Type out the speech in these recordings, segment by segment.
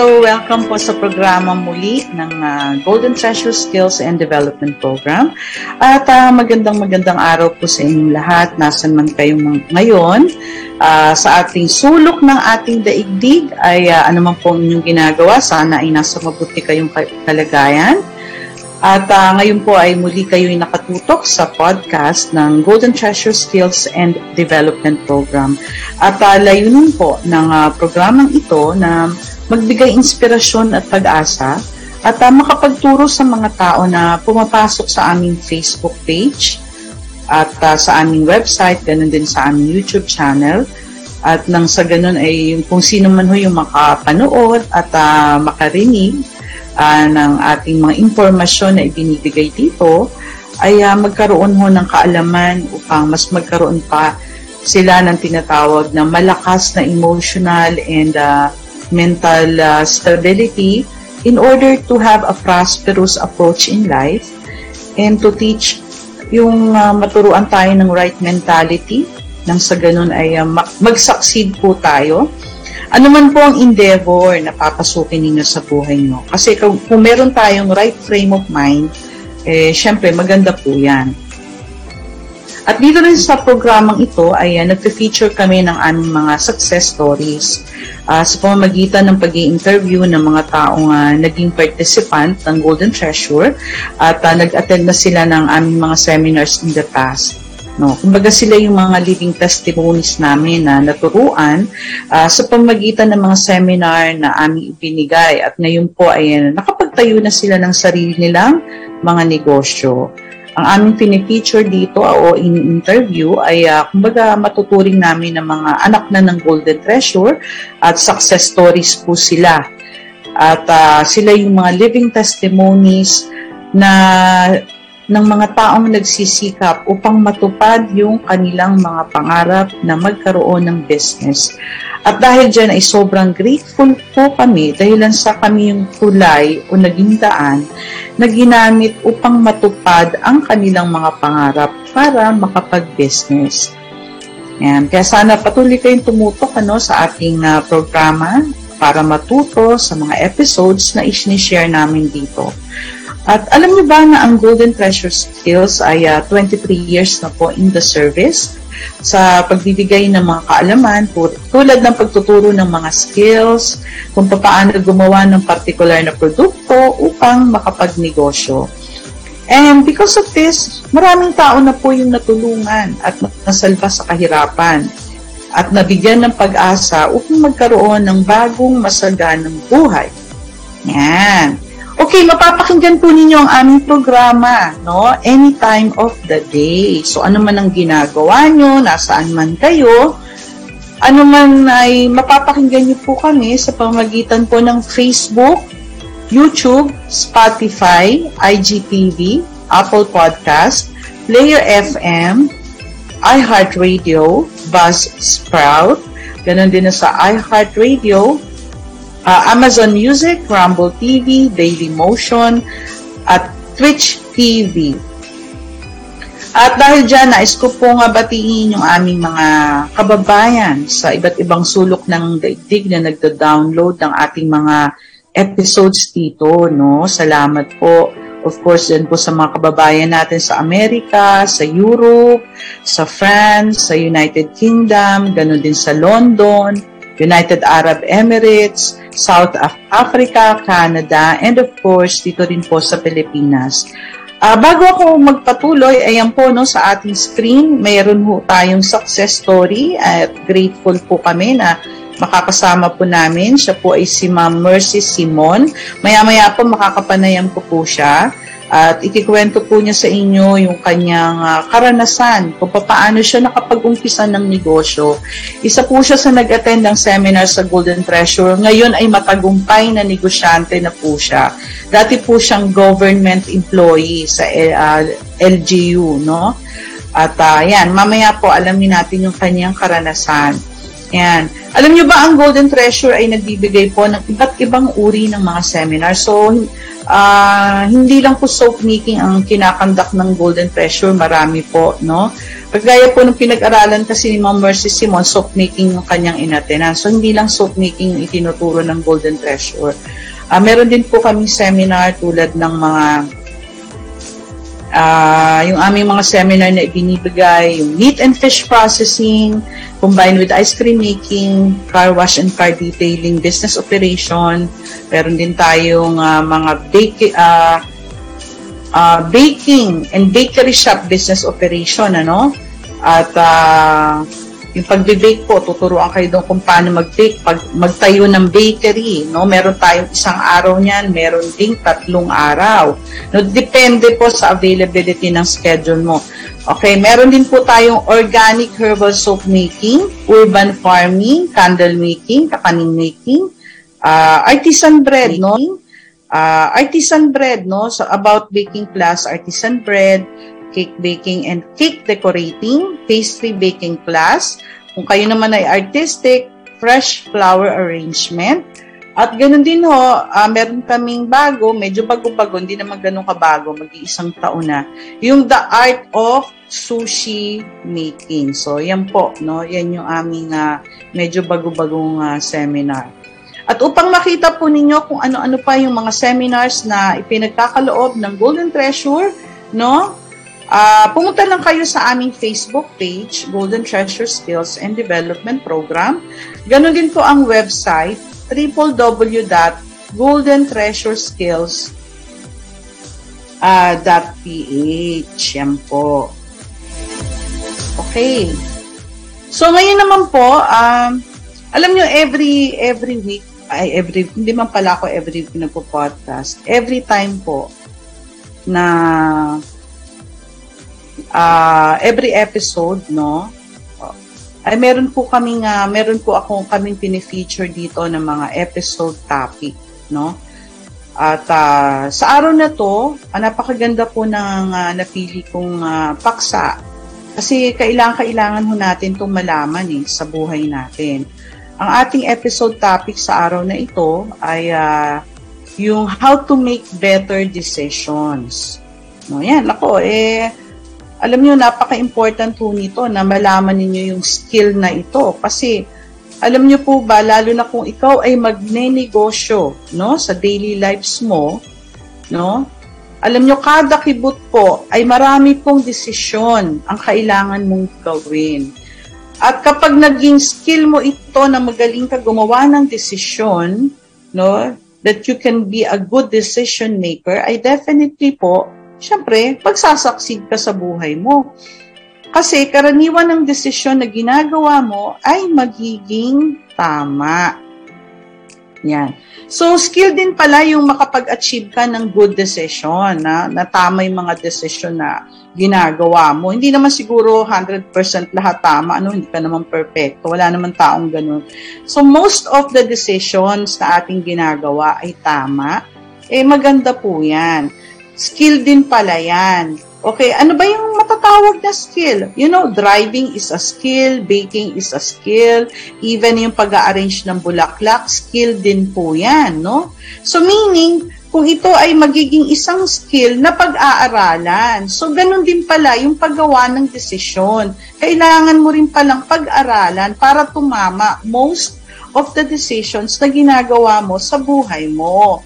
So, welcome po sa programa muli ng uh, Golden Treasure Skills and Development Program. At uh, magandang magandang araw po sa inyong lahat, nasan man kayo ngayon. Uh, sa ating sulok ng ating daigdig ay uh, ano man po inyong ginagawa, sana ay nasa mabuti kayong kalagayan. At uh, ngayon po ay muli kayo nakatutok sa podcast ng Golden Treasure Skills and Development Program. At uh, layunin po ng uh, programang ito na magbigay inspirasyon at pag-asa at uh, makapagturo sa mga tao na pumapasok sa aming Facebook page at uh, sa aming website, ganun din sa aming YouTube channel. At nang sa ganun ay kung sino man ho yung makapanood at uh, makarinig uh, ng ating mga impormasyon na ibinibigay dito ay uh, magkaroon ho ng kaalaman upang mas magkaroon pa sila ng tinatawag na malakas na emotional and uh, mental uh, stability in order to have a prosperous approach in life and to teach yung uh, maturuan tayo ng right mentality nang sa ganun ay uh, mag-succeed po tayo ano man po ang endeavor na papasukin ninyo sa buhay nyo. Kasi kung, kung meron tayong right frame of mind, eh, syempre, maganda po yan. At dito rin sa programang ito ay uh, nagfe-feature kami ng aming mga success stories uh, sa pamamagitan ng pag interview ng mga taong uh, naging participant ng Golden Treasure at uh, nag-attend na sila ng aming mga seminars in the past. No, kumbaga sila yung mga living testimonies namin na naturuan uh, sa pamagitan ng mga seminar na aming ibinigay at ngayon po ay nakapagtayo na sila ng sarili nilang mga negosyo. Ang aming pinifeature dito o in-interview ay uh, kumbaga matuturing namin ng mga anak na ng Golden Treasure at success stories po sila. At uh, sila yung mga living testimonies na ng mga taong nagsisikap upang matupad yung kanilang mga pangarap na magkaroon ng business. At dahil dyan ay sobrang grateful po kami dahil sa kami yung tulay o naging daan na ginamit upang matupad ang kanilang mga pangarap para makapag-business. Yan. Kaya sana patuloy kayong tumutok ano, sa ating uh, programa para matuto sa mga episodes na isinishare namin dito. At alam niyo ba na ang Golden Treasure Skills ay uh, ah, 23 years na po in the service sa pagbibigay ng mga kaalaman tulad ng pagtuturo ng mga skills, kung paano gumawa ng particular na produkto upang makapagnegosyo. And because of this, maraming tao na po yung natulungan at nasalba sa kahirapan at nabigyan ng pag-asa upang magkaroon ng bagong masaganang buhay. Yan. Okay, mapapakinggan po ninyo ang aming programa, no? Anytime of the day. So, ano man ang ginagawa nyo, nasaan man kayo, ano man ay mapapakinggan nyo po kami sa pamagitan po ng Facebook, YouTube, Spotify, IGTV, Apple Podcast, Player FM, iHeartRadio, Buzzsprout, ganun din na sa iHeartRadio, uh, Amazon Music, Rumble TV, Daily Motion, at Twitch TV. At dahil dyan, nais ko po nga batiin yung aming mga kababayan sa iba't ibang sulok ng daigdig na nagda-download ng ating mga episodes dito. No? Salamat po. Of course, yan po sa mga kababayan natin sa Amerika, sa Europe, sa France, sa United Kingdom, ganun din sa London, United Arab Emirates, South Africa, Canada, and of course, dito rin po sa Pilipinas. Uh, bago ako magpatuloy, ayan po no, sa ating screen, mayroon po tayong success story at grateful po kami na makakasama po namin. Siya po ay si Ma'am Mercy Simon. Maya-maya po makakapanayam ko po siya at ikikwento po niya sa inyo yung kanyang uh, karanasan kung paano siya nakapag-umpisa ng negosyo. Isa po siya sa nag-attend ng seminar sa Golden Treasure. Ngayon ay matagumpay na negosyante na po siya. Dati po siyang government employee sa uh, ah, LGU, no? At uh, yan, mamaya po alamin natin yung kanyang karanasan. Yan. Alam niyo ba ang Golden Treasure ay nagbibigay po ng iba't ibang uri ng mga seminar. So, uh, hindi lang po soap making ang kinakandak ng Golden Treasure, marami po, no? Kagaya po ng pinag-aralan kasi ni Ma'am Mercy Simon, soap making yung kanyang inatenan. So, hindi lang soap making yung itinuturo ng Golden Treasure. Uh, meron din po kami seminar tulad ng mga uh, yung aming mga seminar na ibinibigay, yung meat and fish processing, combined with ice cream making, car wash and car detailing, business operation. Meron din tayong uh, mga bake, uh, uh, baking and bakery shop business operation, ano? At uh, yung pagbe-bake po, tuturuan kayo doon kung paano mag-bake, pag magtayo ng bakery, no? Meron tayong isang araw niyan, meron ding tatlong araw. No, depende po sa availability ng schedule mo. Okay, meron din po tayong organic herbal soap making, urban farming, candle making, kakaning making, uh, artisan bread, no? Uh, artisan bread, no? So about baking class, artisan bread, cake baking and cake decorating, pastry baking class. Kung kayo naman ay artistic, fresh flower arrangement. At ganoon din ho, uh, meron kaming bago, medyo bago-bago, hindi naman ganun kabago, mag-iisang taon na. Yung The Art of Sushi Making. So, yan po, no? Yan yung aming uh, medyo bago-bagong uh, seminar. At upang makita po ninyo kung ano-ano pa yung mga seminars na ipinagkakaloob ng Golden Treasure, no? Uh, pumunta lang kayo sa aming Facebook page, Golden Treasure Skills and Development Program. Ganon din po ang website, www.goldenTreasureSkills.ph. Yan po. Okay. So, ngayon naman po, um, alam nyo, every, every week, ay, every, hindi man pala ako every week nagpo-podcast, every time po na uh, every episode, no, ay meron po kaming, uh, meron po akong kaming pini-feature dito ng mga episode topic, no? At uh, sa araw na to, uh, napakaganda po ng uh, napili kong uh, paksa. Kasi kailangan-kailangan ho natin itong malaman eh, sa buhay natin. Ang ating episode topic sa araw na ito ay uh, yung how to make better decisions. No, yan, ako, eh, alam niyo napaka-important po nito na malaman niyo yung skill na ito. Kasi alam niyo po ba lalo na kung ikaw ay magne-negosyo no sa daily lives mo no alam niyo kada kibot po ay marami pong desisyon ang kailangan mong gawin. At kapag naging skill mo ito na magaling ka gumawa ng desisyon no that you can be a good decision maker ay definitely po syempre, pagsasucceed ka sa buhay mo. Kasi karaniwan ng desisyon na ginagawa mo ay magiging tama. Yan. So, skill din pala yung makapag-achieve ka ng good decision, na, na tama yung mga decision na ginagawa mo. Hindi naman siguro 100% lahat tama, ano, hindi ka naman perfecto, wala naman taong ganun. So, most of the decisions na ating ginagawa ay tama, eh maganda po yan. Skill din pala yan. Okay, ano ba yung matatawag na skill? You know, driving is a skill, baking is a skill, even yung pag-arrange ng bulaklak, skill din po yan, no? So, meaning, kung ito ay magiging isang skill na pag-aaralan. So, ganun din pala yung paggawa ng desisyon. Kailangan mo rin palang pag-aralan para tumama most of the decisions na ginagawa mo sa buhay mo.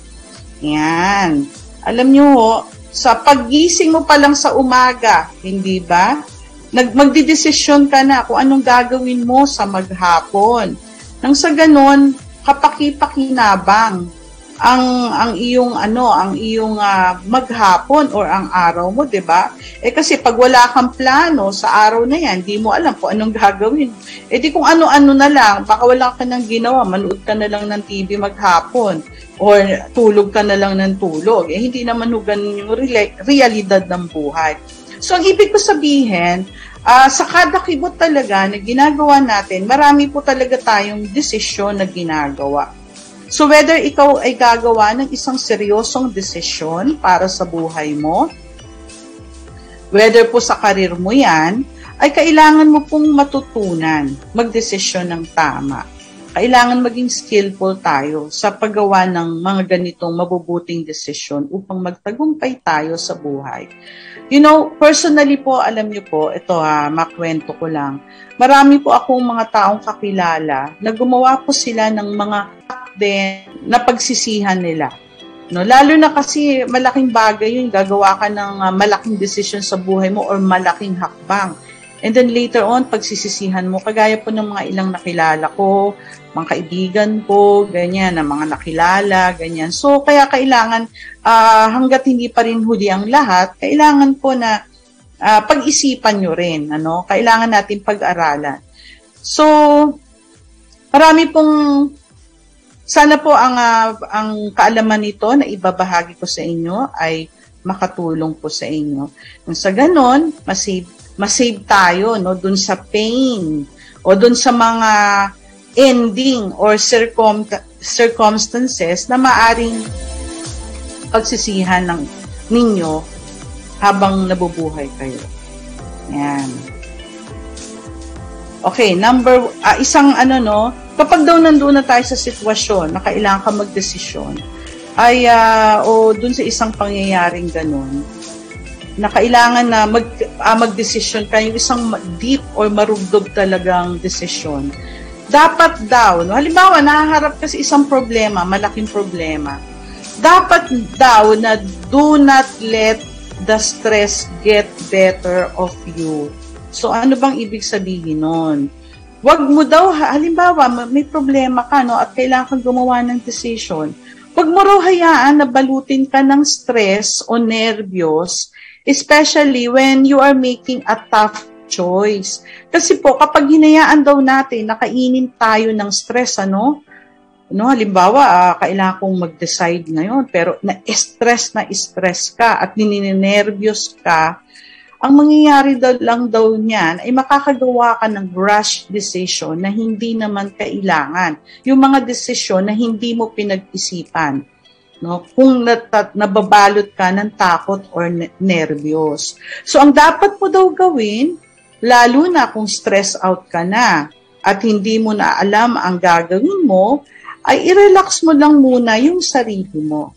Yan. Alam nyo, sa paggising mo pa lang sa umaga, hindi ba? Nag magdidesisyon ka na kung anong gagawin mo sa maghapon. Nang sa ganon, kapaki-pakinabang ang ang iyong ano, ang iyong uh, maghapon or ang araw mo, 'di ba? Eh kasi pag wala kang plano sa araw na 'yan, di mo alam kung anong gagawin. Eh di kung ano-ano na lang, baka wala ka nang ginawa, manood ka na lang ng TV maghapon or tulog ka na lang ng tulog. Eh hindi naman ho ganun yung realidad ng buhay. So ang ibig ko sabihin, uh, sa kada kibot talaga na ginagawa natin, marami po talaga tayong desisyon na ginagawa. So whether ikaw ay gagawa ng isang seryosong desisyon para sa buhay mo, whether po sa karir mo yan, ay kailangan mo pong matutunan magdesisyon ng tama. Kailangan maging skillful tayo sa paggawa ng mga ganitong mabubuting desisyon upang magtagumpay tayo sa buhay. You know, personally po, alam niyo po, ito ha, makwento ko lang. Marami po akong mga taong kakilala na gumawa po sila ng mga then na pagsisihan nila. No, lalo na kasi malaking bagay yun, gagawa ka ng uh, malaking decision sa buhay mo or malaking hakbang. And then later on, pagsisisihan mo, kagaya po ng mga ilang nakilala ko, mga kaibigan ko, ganyan, na mga nakilala, ganyan. So, kaya kailangan, uh, hanggat hindi pa rin huli ang lahat, kailangan po na uh, pag-isipan nyo rin, ano, kailangan natin pag-aralan. So, marami pong, sana po ang, uh, ang kaalaman nito na ibabahagi ko sa inyo ay makatulong po sa inyo. Kung sa ganon, masave, masave tayo no, dun sa pain o dun sa mga ending or circum circumstances na maaring pagsisihan ng ninyo habang nabubuhay kayo. Yan. Okay, number, uh, isang ano no, kapag daw nandoon na tayo sa sitwasyon na kailangan ka magdesisyon, ay, uh, o dun sa isang pangyayaring ganun, na kailangan na mag, uh, magdesisyon isang deep or marugdog talagang desisyon, dapat daw, no? halimbawa, nahaharap ka sa isang problema, malaking problema, dapat daw na do not let the stress get better of you. So, ano bang ibig sabihin nun? Huwag mo daw, halimbawa, may problema ka, no, at kailangan kang gumawa ng decision. Huwag mo raw hayaan na balutin ka ng stress o nervyos, especially when you are making a tough choice. Kasi po, kapag hinayaan daw natin, nakainin tayo ng stress, ano? No, halimbawa, uh, kailangan kong mag-decide ngayon, pero na-stress na stress ka at nininervyos ka, ang mangyayari daw lang daw niyan ay makakagawa ka ng rush decision na hindi naman kailangan. Yung mga desisyon na hindi mo pinag-isipan. No? Kung nat- nababalot ka ng takot or ne- nervyos. So, ang dapat mo daw gawin, Lalo na kung stress out ka na at hindi mo na alam ang gagawin mo, ay i-relax mo lang muna yung sarili mo.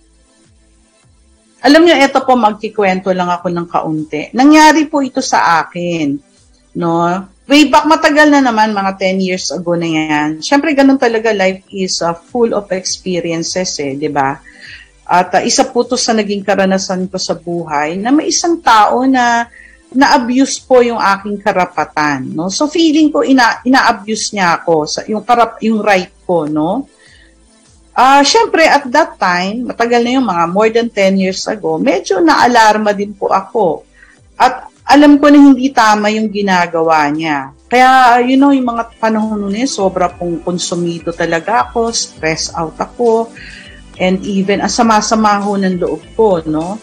Alam niyo, ito po, magkikwento lang ako ng kaunti. Nangyari po ito sa akin. No? Way back matagal na naman, mga 10 years ago na yan. Siyempre, ganun talaga, life is uh, full of experiences eh, di ba? At uh, isa po to sa naging karanasan ko sa buhay na may isang tao na na-abuse po yung aking karapatan, no? So feeling ko ina ina-abuse niya ako sa yung karap yung right ko, no? Ah, uh, syempre at that time, matagal na yung mga more than 10 years ago, medyo na-alarma din po ako. At alam ko na hindi tama yung ginagawa niya. Kaya, you know, yung mga panahon nun eh, sobra pong konsumido talaga ako, stress out ako, and even, ang sama-sama ho ng loob ko, no?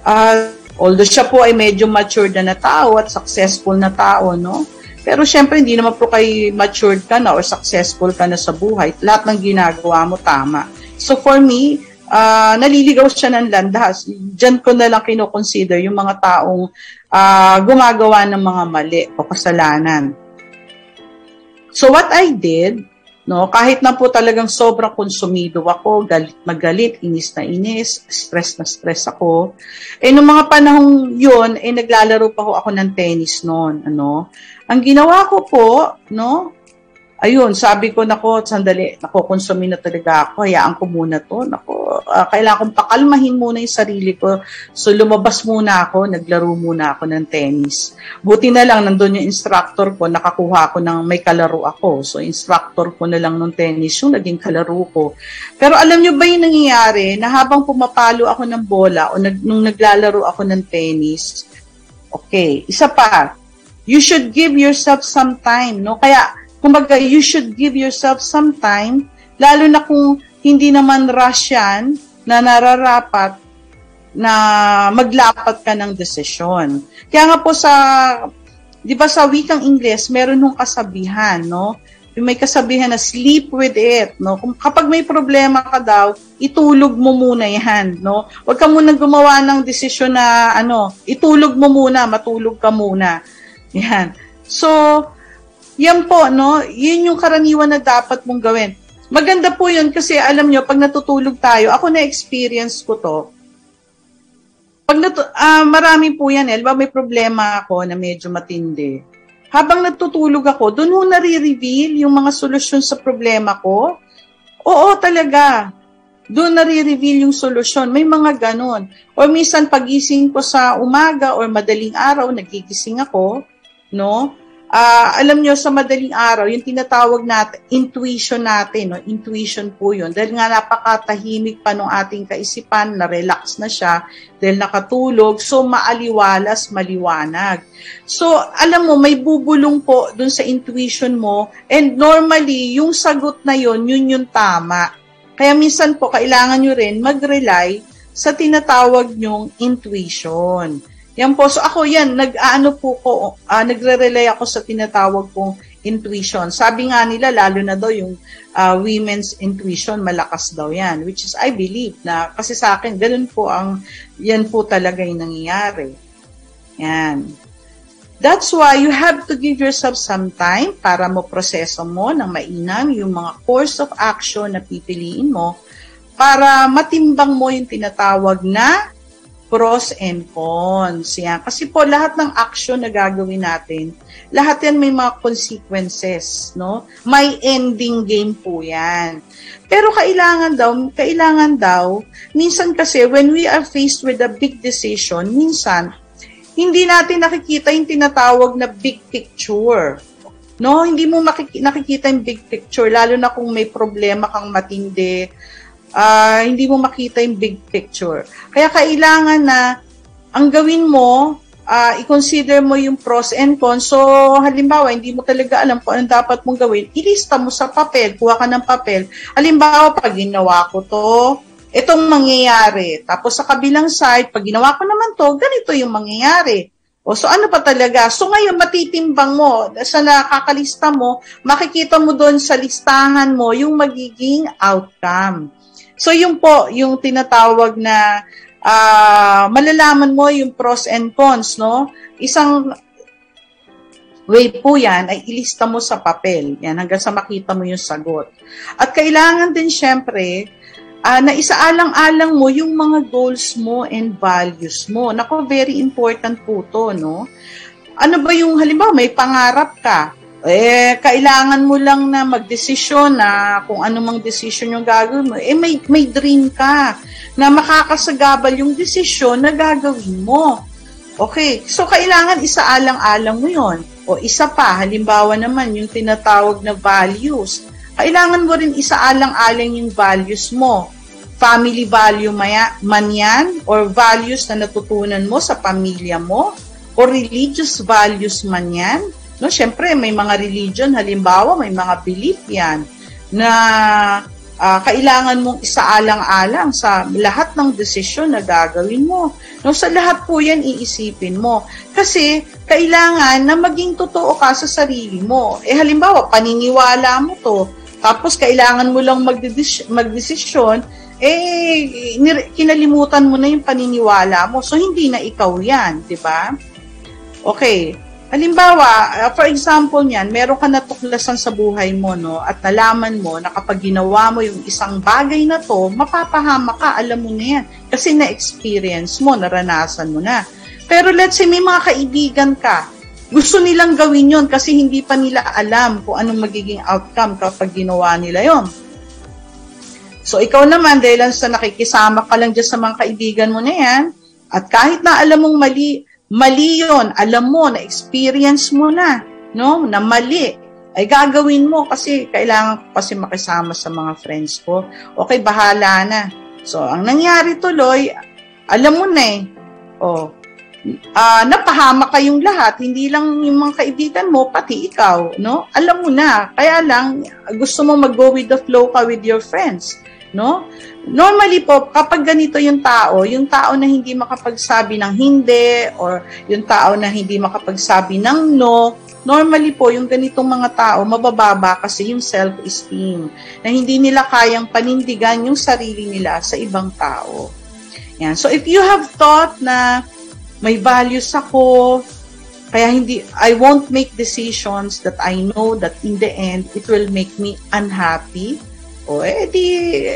Uh, Although siya po ay medyo matured na na tao at successful na tao, no? Pero syempre, hindi naman po kay matured ka na or successful ka na sa buhay. Lahat ng ginagawa mo tama. So for me, uh, naliligaw siya ng landas. Diyan ko na lang kinoconsider yung mga taong uh, gumagawa ng mga mali o kasalanan. So what I did, No, kahit na po talagang sobrang konsumido ako, galit magalit, inis na inis, stress na stress ako. Eh nung mga panahong 'yon, eh naglalaro pa ako ng tennis noon, ano. Ang ginawa ko po, no, ayun, sabi ko nako, sandali, nako konsumin na talaga ako, hayaan ko muna 'to. Nako, uh, kailangan kong pakalmahin muna yung sarili ko. So lumabas muna ako, naglaro muna ako ng tennis. Buti na lang nandun yung instructor ko, nakakuha ko ng may kalaro ako. So instructor ko na lang ng tennis yung naging kalaro ko. Pero alam nyo ba yung nangyayari na habang pumapalo ako ng bola o nag, nung naglalaro ako ng tennis, okay, isa pa, you should give yourself some time, no? Kaya, kumbaga, you should give yourself some time, lalo na kung hindi naman rush yan na nararapat na maglapat ka ng desisyon. Kaya nga po sa, di ba sa wikang Ingles, meron nung kasabihan, no? May kasabihan na sleep with it, no? Kung, kapag may problema ka daw, itulog mo muna yan, no? Huwag ka muna gumawa ng desisyon na, ano, itulog mo muna, matulog ka muna. Yan. So, yan po, no? Yun yung karaniwan na dapat mong gawin. Maganda po yun kasi alam nyo, pag natutulog tayo, ako na-experience ko to, pag natu- uh, marami po yan, eh, may problema ako na medyo matindi. Habang natutulog ako, doon ho nare-reveal yung mga solusyon sa problema ko. Oo, talaga. Doon nare-reveal yung solusyon. May mga ganon. O minsan pagising ko sa umaga or madaling araw, nagigising ako, no? Uh, alam nyo, sa madaling araw, yung tinatawag natin, intuition natin, no? intuition po yun. Dahil nga napakatahimik pa ng ating kaisipan, na-relax na siya, dahil nakatulog, so maaliwalas, maliwanag. So, alam mo, may bubulong po dun sa intuition mo, and normally, yung sagot na yun, yun yung tama. Kaya minsan po, kailangan nyo rin mag-rely sa tinatawag nyong intuition. Yan po. So ako yan, nag-ano po ko, uh, nagre-relay ako sa tinatawag kong intuition. Sabi nga nila, lalo na daw yung uh, women's intuition, malakas daw yan. Which is, I believe na, kasi sa akin, ganun po ang, yan po talaga yung nangyayari. Yan. That's why you have to give yourself some time para mo proseso mo ng mainam yung mga course of action na pipiliin mo para matimbang mo yung tinatawag na pros and cons. Yan. Kasi po lahat ng action na gagawin natin, lahat yan may mga consequences, no? May ending game po yan. Pero kailangan daw, kailangan daw, minsan kasi when we are faced with a big decision, minsan, hindi natin nakikita yung tinatawag na big picture. No, hindi mo makik- nakikita yung big picture, lalo na kung may problema kang matindi, uh, hindi mo makita yung big picture. Kaya kailangan na ang gawin mo, uh, i-consider mo yung pros and cons. So, halimbawa, hindi mo talaga alam kung anong dapat mong gawin, ilista mo sa papel, kuha ka ng papel. Halimbawa, pag ginawa ko to, itong mangyayari. Tapos sa kabilang side, pag ginawa ko naman to, ganito yung mangyayari. O so ano pa talaga? So ngayon matitimbang mo sa nakakalista mo, makikita mo doon sa listahan mo yung magiging outcome. So yung po, yung tinatawag na uh, malalaman mo yung pros and cons, no? Isang way po yan ay ilista mo sa papel. Yan, hanggang sa makita mo yung sagot. At kailangan din syempre, uh, na isaalang-alang mo yung mga goals mo and values mo. Nako, very important po to, no? Ano ba yung, halimbawa, may pangarap ka, eh, kailangan mo lang na magdesisyon na kung ano mang desisyon yung gagawin mo. Eh, may, may dream ka na makakasagabal yung desisyon na gagawin mo. Okay, so kailangan isaalang-alang mo yon O isa pa, halimbawa naman yung tinatawag na values. Kailangan mo rin isaalang-alang yung values mo. Family value maya, man yan, or values na natutunan mo sa pamilya mo, or religious values man yan, No, syempre may mga religion halimbawa, may mga belief 'yan na uh, kailangan mong isaalang-alang sa lahat ng desisyon na gagawin mo. No, sa lahat po 'yan iisipin mo kasi kailangan na maging totoo ka sa sarili mo. Eh halimbawa, paniniwala mo 'to, tapos kailangan mo lang magdesisyon, eh kinalimutan mo na yung paniniwala mo. So hindi na ikaw 'yan, 'di ba? Okay. Halimbawa, uh, for example niyan, meron ka natuklasan sa buhay mo, no, at nalaman mo na kapag ginawa mo yung isang bagay na to, mapapahama ka, alam mo na yan. Kasi na-experience mo, naranasan mo na. Pero let's say may mga kaibigan ka, gusto nilang gawin yon kasi hindi pa nila alam kung anong magiging outcome kapag ginawa nila yon. So ikaw naman, dahil sa nakikisama ka lang dyan sa mga kaibigan mo na yan, at kahit na alam mong mali, Mali yun. Alam mo, na-experience mo na, no? Na mali. Ay gagawin mo kasi kailangan ko kasi makisama sa mga friends ko. Okay, bahala na. So, ang nangyari tuloy, alam mo na eh. Oh, uh, napahama kayong lahat, hindi lang yung mga kaibigan mo, pati ikaw, no? Alam mo na, kaya lang gusto mo mag-go with the flow ka with your friends, no? Normally po, kapag ganito yung tao, yung tao na hindi makapagsabi ng hindi or yung tao na hindi makapagsabi ng no, normally po yung ganitong mga tao, mabababa kasi yung self-esteem na hindi nila kayang panindigan yung sarili nila sa ibang tao. Yan. So if you have thought na may values ako, kaya hindi, I won't make decisions that I know that in the end, it will make me unhappy. O eh, di,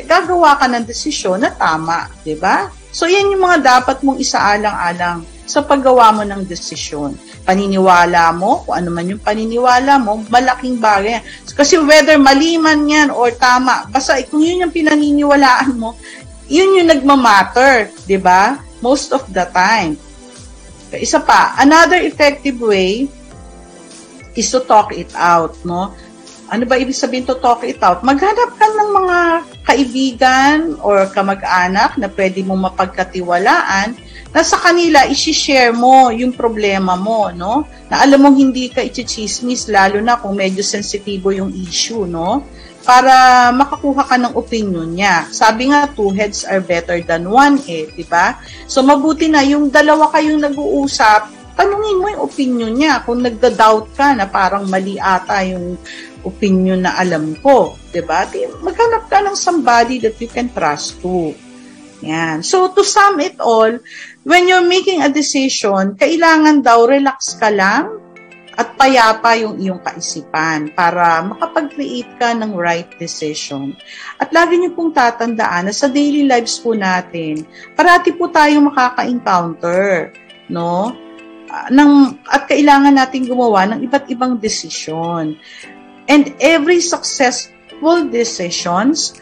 gagawa ka ng desisyon na tama, di ba? So, yan yung mga dapat mong isaalang-alang sa paggawa mo ng desisyon. Paniniwala mo, kung ano man yung paniniwala mo, malaking bagay. Kasi whether mali man yan or tama, basta kung yun yung pinaniniwalaan mo, yun yung nagmamatter, di ba? Most of the time. Isa pa, another effective way is to talk it out, no? Ano ba ibig sabihin to talk it out? Maghanap ka ng mga kaibigan or kamag-anak na pwede mo mapagkatiwalaan na sa kanila isi-share mo yung problema mo, no? Na alam mong hindi ka i-chismis lalo na kung medyo sensitibo yung issue, no? para makakuha ka ng opinion niya. Sabi nga, two heads are better than one eh, di ba? So, mabuti na yung dalawa kayong nag-uusap, tanungin mo yung opinion niya. Kung nagda-doubt ka na parang mali ata yung opinion na alam ko, di ba? Maghanap ka ng somebody that you can trust to. Yan. So, to sum it all, when you're making a decision, kailangan daw relax ka lang, at payapa yung iyong kaisipan para makapag-create ka ng right decision. At lagi niyo pong tatandaan na sa daily lives po natin, parati po tayong makaka-encounter, no? Uh, ng, at kailangan natin gumawa ng iba't ibang desisyon. And every successful decisions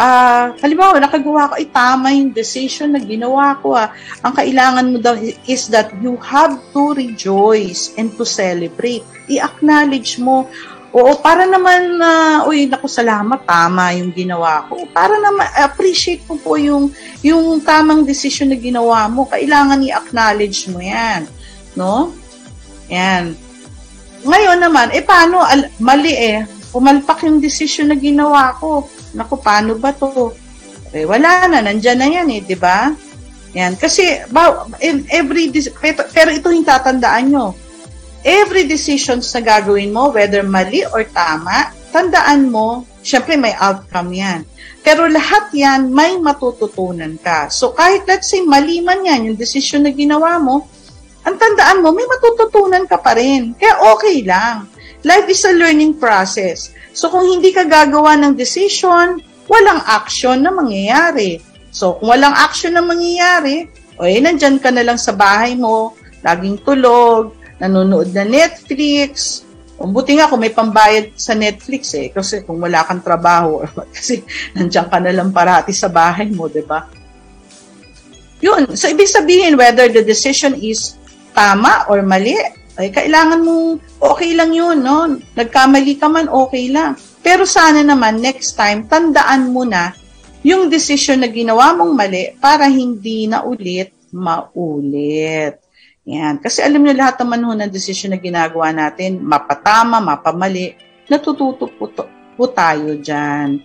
uh, halimbawa, nakagawa ko, ay tama yung decision na ginawa ko. Ah. Ang kailangan mo daw is that you have to rejoice and to celebrate. I-acknowledge mo, oo, para naman na, uh, uy, naku, salamat, tama yung ginawa ko. Para naman, appreciate mo po yung, yung tamang decision na ginawa mo. Kailangan i-acknowledge mo yan. No? Yan. Ngayon naman, eh paano, al- mali eh, pumalpak yung decision na ginawa ko naku, paano ba to? Eh, wala na, nandyan na yan eh, di ba? Yan. Kasi, every, pero, pero ito yung tatandaan nyo. Every decisions na gagawin mo, whether mali or tama, tandaan mo, syempre may outcome yan. Pero lahat yan, may matututunan ka. So, kahit let's say, mali man yan, yung decision na ginawa mo, ang tandaan mo, may matututunan ka pa rin. Kaya okay lang. Life is a learning process. So kung hindi ka gagawa ng decision, walang action na mangyayari. So kung walang action na mangyayari, o eh, nandyan ka na lang sa bahay mo, laging tulog, nanonood na Netflix, buti nga kung may pambayad sa Netflix eh, kasi kung wala kang trabaho, kasi nandiyan ka na lang parati sa bahay mo, di ba? Yun. So, ibig sabihin, whether the decision is tama or mali, ay kailangan mo, okay lang yun, no? Nagkamali ka man, okay lang. Pero sana naman, next time, tandaan mo na yung decision na ginawa mong mali para hindi na ulit maulit. Yan. Kasi alam niyo lahat naman ho ng decision na ginagawa natin, mapatama, mapamali, natututo po, to, po tayo dyan.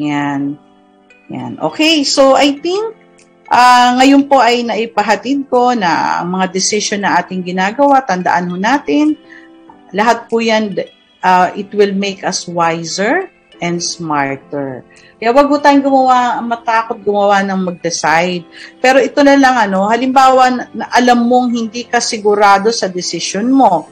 Yan. Yan. Okay, so I think Uh, ngayon po ay naipahatid ko na ang mga decision na ating ginagawa, tandaan ho natin, lahat po yan, uh, it will make us wiser and smarter. Kaya wag po tayong gumawa, matakot gumawa ng mag-decide. Pero ito na lang, ano, halimbawa, na alam mong hindi ka sigurado sa decision mo.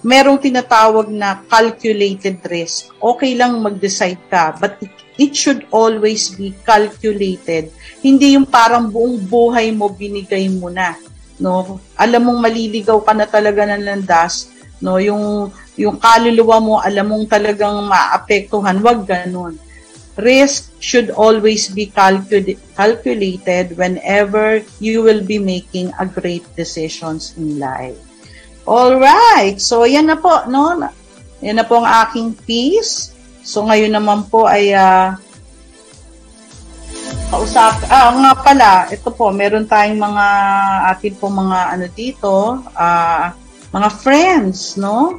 Merong tinatawag na calculated risk. Okay lang mag-decide ka, but it, it should always be calculated hindi yung parang buong buhay mo binigay mo na, no? Alam mong maliligaw ka na talaga ng landas, no? Yung yung kaluluwa mo alam mong talagang maapektuhan, wag ganun. Risk should always be calcul- calculated whenever you will be making a great decisions in life. All right. So, yan na po, no? Yan na po ang aking piece. So, ngayon naman po ay uh, kausap, ah, nga pala, ito po, meron tayong mga, atin po mga ano dito, ah, mga friends, no?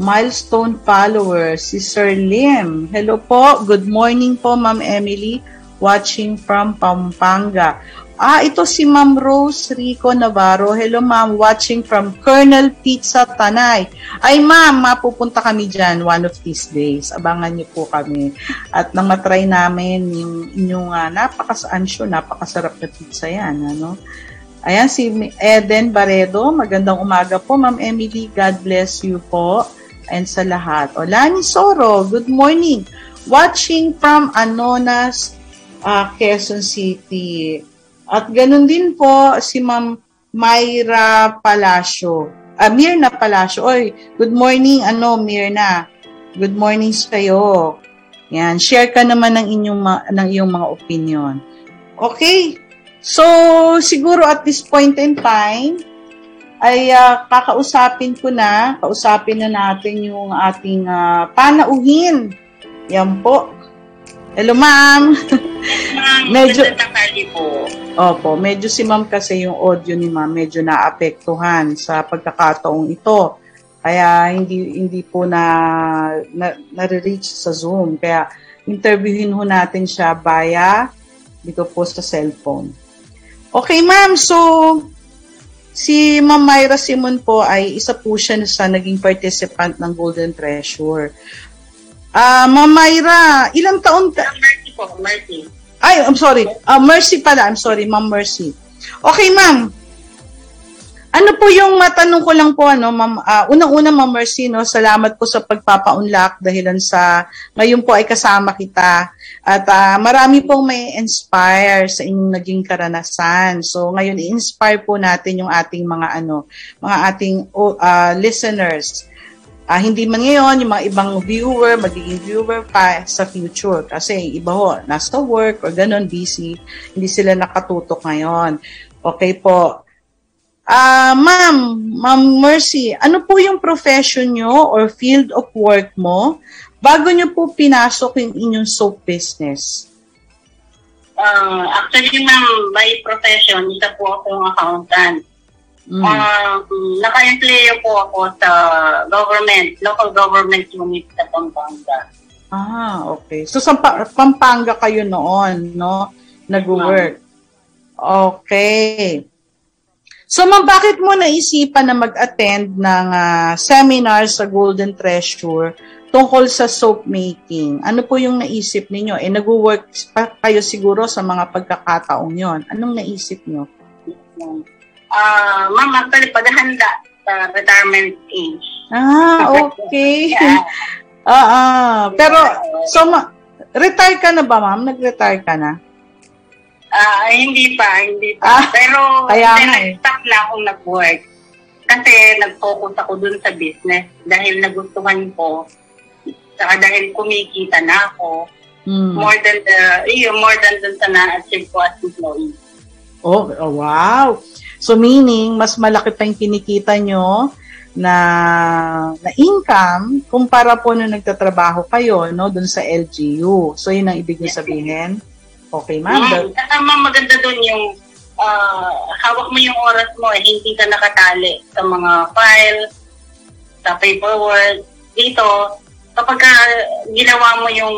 Milestone followers, si Sir Lim. Hello po, good morning po, Ma'am Emily, watching from Pampanga. Ah, ito si Ma'am Rose Rico Navarro. Hello ma'am, watching from Colonel Pizza Tanay. Ay ma'am, mapupunta kami dyan one of these days. Abangan niyo po kami. At nang matry namin yung inyong uh, napakasaansyo, napakasarap na pizza yan. Ano? Ayan, si Eden Baredo. Magandang umaga po, Ma'am Emily. God bless you po. And sa lahat. O, Lani Soro, good morning. Watching from Anonas, uh, Quezon City. At ganun din po si Ma'am Myra Palacio. Uh, Mirna Palacio. Oy, good morning, ano, Mirna. Good morning sa iyo. Yan, share ka naman ng inyong ng iyong mga opinion. Okay. So, siguro at this point in time ay uh, kakausapin ko na, kausapin na natin yung ating uh, panauhin. Yan po. Hello, ma'am. Ma'am, medyo po. Opo, medyo si ma'am kasi yung audio ni ma'am medyo naapektuhan sa pagkakataong ito. Kaya hindi hindi po na, na na-reach sa Zoom. Kaya interviewin ho natin siya via dito po sa cellphone. Okay, ma'am. So, si Ma'am Myra Simon po ay isa po siya sa naging participant ng Golden Treasure. Ah, uh, Ma'am Myra, ilang taon ka? Mercy po, Mercy. Ay, I'm sorry. Uh, Mercy pala. I'm sorry, Ma'am Mercy. Okay, ma'am. Ano po yung matanong ko lang po ano, ma'am, uh, unang-una ma'am Mercy, no, salamat po sa pagpapaunlak dahilan sa ngayon po ay kasama kita at uh, marami pong may inspire sa inyong naging karanasan. So ngayon i-inspire po natin yung ating mga ano, mga ating uh, listeners. Uh, hindi man ngayon, yung mga ibang viewer, magiging viewer pa sa future. Kasi iba ho, nasa work or ganun, busy. Hindi sila nakatutok ngayon. Okay po. Ah, uh, ma'am, Ma'am Mercy, ano po yung profession nyo or field of work mo bago nyo po pinasok yung inyong soap business? Uh, actually, ma'am, by profession, isa po akong accountant. Mm. Uh, naka-employ po ako sa government, local government unit sa Pampanga. Ah, okay. So, sa Pampanga kayo noon, no? Nag-work. Okay. So, ma'am, bakit mo naisipan na mag-attend ng uh, seminar sa Golden Treasure tungkol sa soap making? Ano po yung naisip ninyo? Eh, nag-work pa kayo siguro sa mga pagkakataong yon. Anong naisip nyo? Uh, ma'am, actually, paghahanda sa retirement age. Ah, okay. Ah, uh, uh, pero, so, ma- retire ka na ba, ma'am? Nag-retire ka na? Ah, uh, hindi pa, hindi pa. Ah, Pero kaya nga eh. stop na akong nag-work. Kasi nag-focus ako dun sa business dahil nagustuhan ko. Saka dahil kumikita na ako. Hmm. More than the, yun, more than dun sa na-achieve ko as employee. Oh, oh, wow. So meaning, mas malaki pa yung kinikita nyo na na income kumpara po nung nagtatrabaho kayo no doon sa LGU. So yun ang ibig sabihin. Okay, ma'am. Ma'am, maganda doon yung uh, hawak mo yung oras mo, eh, hindi ka nakatali sa mga file, sa paperwork. Dito, kapag ka ginawa mo yung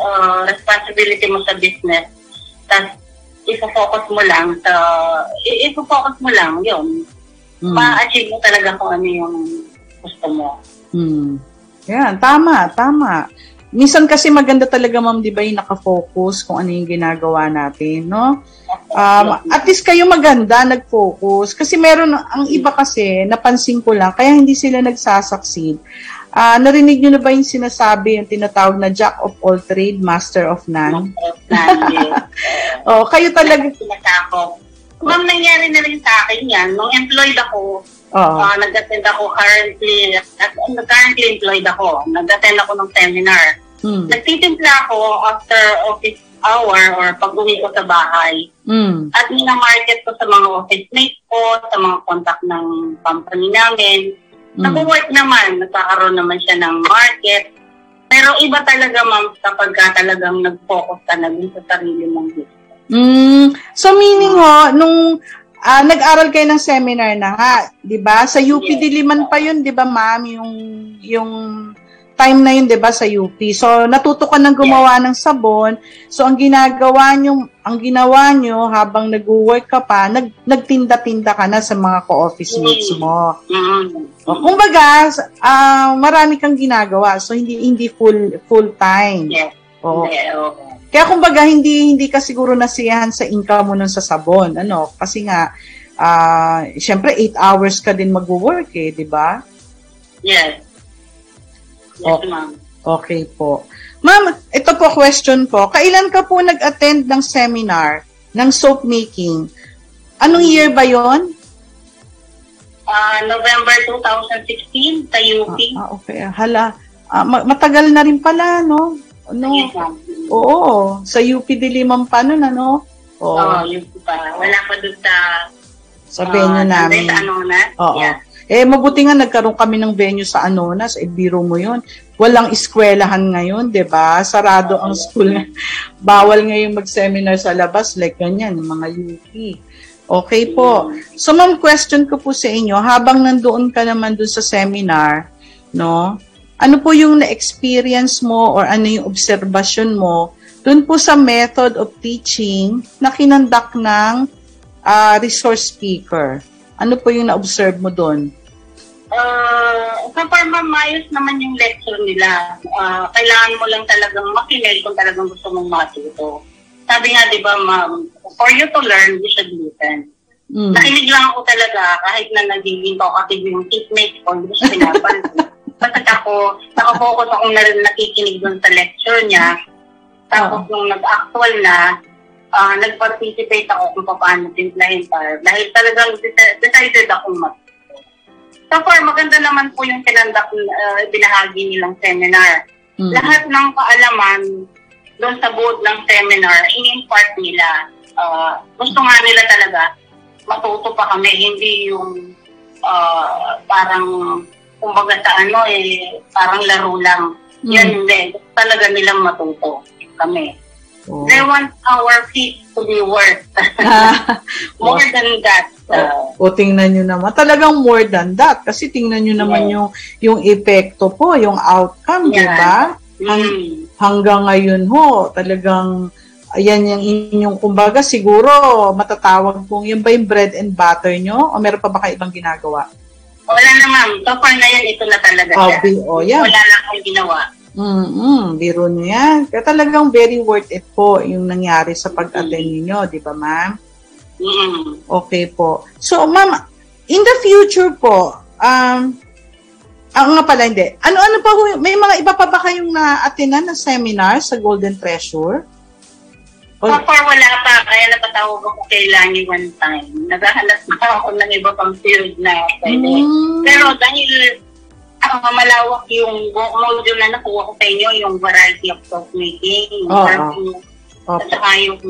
uh, responsibility mo sa business, tapos ifo-focus mo lang sa, ifo-focus mo lang, yun. Hmm. Ma-achieve mo talaga kung ano yung gusto mo. Hmm. Yan, tama, tama minsan kasi maganda talaga ma'am, 'di ba, yung naka-focus kung ano yung ginagawa natin, no? Um, at least kayo maganda nag-focus kasi meron ang iba kasi napansin ko lang kaya hindi sila nagsasucceed. Uh, narinig niyo na ba yung sinasabi, yung tinatawag na Jack of all trade, Master of none? oh, kayo talaga. Ma'am, nangyari na rin sa akin yan. Nung employed ako, Uh, uh, nag-attend ako currently, at, uh, currently employed ako. Nag-attend ako ng seminar. Mm. Nagtitimpla ako after office hour or pag-uwi ko sa bahay. Mm. At minamarket ko sa mga office mates ko, sa mga contact ng company namin. Mm. Nag-work naman, nagkakaroon naman siya ng market. Pero iba talaga, ma'am, kapag ka talagang nag-focus ka na sa sarili mong business. Mm. So meaning ho, nung uh, nag-aral kayo ng seminar na nga, 'di ba? Sa UP yes. Diliman pa 'yun, 'di ba, ma'am, yung yung time na 'yun, 'di ba, sa UP. So natuto ka nang gumawa yes. ng sabon. So ang ginagawa nyo, ang ginawa nyo habang nag-work ka pa, nag nagtinda-tinda ka na sa mga co-office mates mo. Mm-hmm. O, kumbaga, uh, marami kang ginagawa. So hindi hindi full full time. Yes. Oo. Yeah. Kaya kumbaga hindi hindi ka siguro nasiyahan sa income mo nun sa sabon, ano? Kasi nga uh, syempre 8 hours ka din magwo-work eh, 'di ba? Yes. Yes, oh, ma'am. Okay po. Ma'am, ito po question po. Kailan ka po nag-attend ng seminar ng soap making? Anong year ba 'yon? Uh, November 2016 sa UP. Ah, ah okay. Hala, ah, matagal na rin pala, no? No. Yes, Oo, sa UP Diliman pa nun, ano? Oo, oh, UP pa. Wala pa doon sa sa venue uh, namin. Sa Anonas? Oo. Yeah. Eh, mabuti nga nagkaroon kami ng venue sa Anonas. Eh, biro mo yun. Walang eskwelahan ngayon, di ba? Sarado ang school. Bawal ngayon mag-seminar sa labas like ganyan, mga UP. Okay po. So, ma'am, question ko po sa inyo, habang nandoon ka naman doon sa seminar, no, ano po yung na-experience mo or ano yung observation mo doon po sa method of teaching na kinandak ng uh, resource speaker? Ano po yung na-observe mo doon? Uh, so far, mamayos naman yung lecture nila. Uh, kailangan mo lang talagang makinig kung talagang gusto mong matuto sabi nga, di ba, ma'am, for you to learn, you should listen. Mm. Nakinig lang ako talaga kahit na nagiging talkative yung teammate ko, hindi siya pinapansin. Basta ako, nakafocus akong na nakikinig dun sa lecture niya. Tapos oh. nung nag-actual na, uh, nag-participate ako kung paano timplahin para dahil talagang decided akong mat. So far, maganda naman po yung kinandak uh, binahagi nilang seminar. Mm. Lahat ng kaalaman doon sa board ng seminar, in-impart nila. Uh, gusto nga nila talaga, matuto pa kami, hindi yung uh, parang, kumbaga sa ano eh, parang laro lang. Mm. Yan hindi. Talaga nilang matuto kami. Oh. They want our feet to be worth. more than that. Uh, o, tingnan nyo naman. Talagang more than that. Kasi tingnan nyo naman yeah. yung, yung epekto po, yung outcome, yeah. di ba? Mm. Hanggang ngayon ho, talagang ayan yung inyong kumbaga siguro matatawag pong yun ba yung bread and butter nyo o meron pa ba kayo ibang ginagawa? Wala na ma'am. So far na yan, ito na talaga oh, siya. Oh, yeah. Wala na akong ginawa. Mm-hmm. Biro nyo yan. Kaya talagang very worth it po yung nangyari sa pag-attend ninyo, di ba ma'am? Mm-hmm. Okay po. So ma'am, in the future po, um, Ah, nga pala, hindi. Ano-ano pa, may mga iba pa ba kayong na-attinan na seminar sa Golden Treasure? O, so far, wala pa. Kaya napatawag ako kay Lani one time. Naghahanap na ako ng iba pang field na pwede. Mm. Pero dahil uh, malawak yung module na nakuha ko sa inyo, yung variety of soap making, oh, oh. at saka yung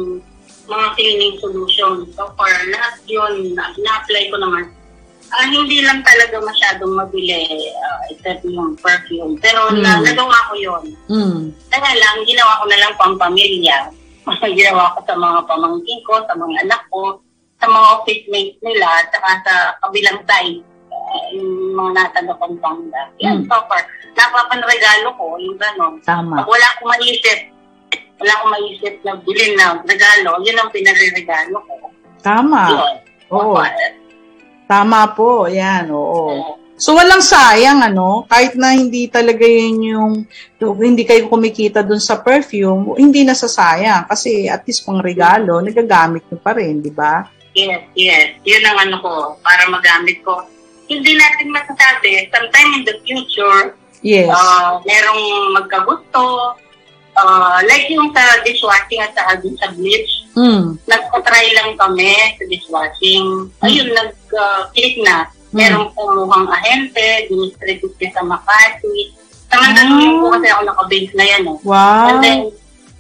mga cleaning solutions. So far, lahat yun, na-apply ko naman Uh, hindi lang talaga masyadong mabili uh, except yung perfume. Pero mm. na, nagawa ko yun. Mm. Kaya lang, ginawa ko na lang pampamilya. ginawa ko sa mga pamangkin ko, sa mga anak ko, sa mga office mates nila, at saka sa kabilang side, yung mga nasa Pampanga. Yan, mm. so far. Napapanregalo ko, yung gano'n. Tama. Pag wala akong maisip, wala akong maisip na bilhin na regalo, yun ang pinare-regalo ko. Tama. Yun. Oo. Tama po, yan, oo. So walang sayang ano, kahit na hindi talaga yun yung hindi kayo kumikita dun sa perfume, hindi nasasayang kasi at least pang regalo, nagagamit nyo pa rin, di ba? Yes, yes. Yun ang ano ko, para magamit ko. Hindi natin masasabi, sometime in the future, yes. uh, merong magkagusto, uh, like yung sa dishwashing at sa, sa bleach, Mm. Nagpa-try lang kami sa dishwashing. Mm. Ayun, nag-click uh, na. Mm. Merong kumuhang ahente, dinistribute niya sa Makati. Tangan-tanong oh. po kasi ako naka-base na yan. Eh. Wow. And then,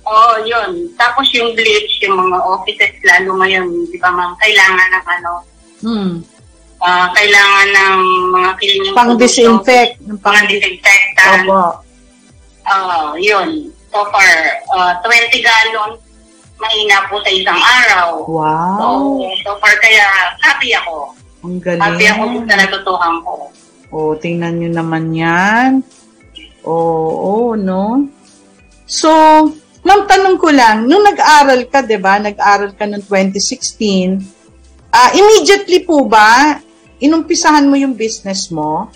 oh, yun. Tapos yung bleach, yung mga offices, lalo ngayon, di ba ma'am, kailangan ng ano, mm. Uh, kailangan ng mga cleaning Pang-disinfect. Pang-disinfectant. Opo. Uh, yun. So far, uh, 20 gallons mahina po sa isang araw. Wow. So, so far kaya happy ako. Ang galing. Happy ako sa natutuhan ko. Oh, tingnan nyo naman yan. Oo, oh, oh, no? So, ma'am, tanong ko lang, nung nag-aral ka, di ba? Nag-aral ka noong 2016, ah uh, immediately po ba, inumpisahan mo yung business mo?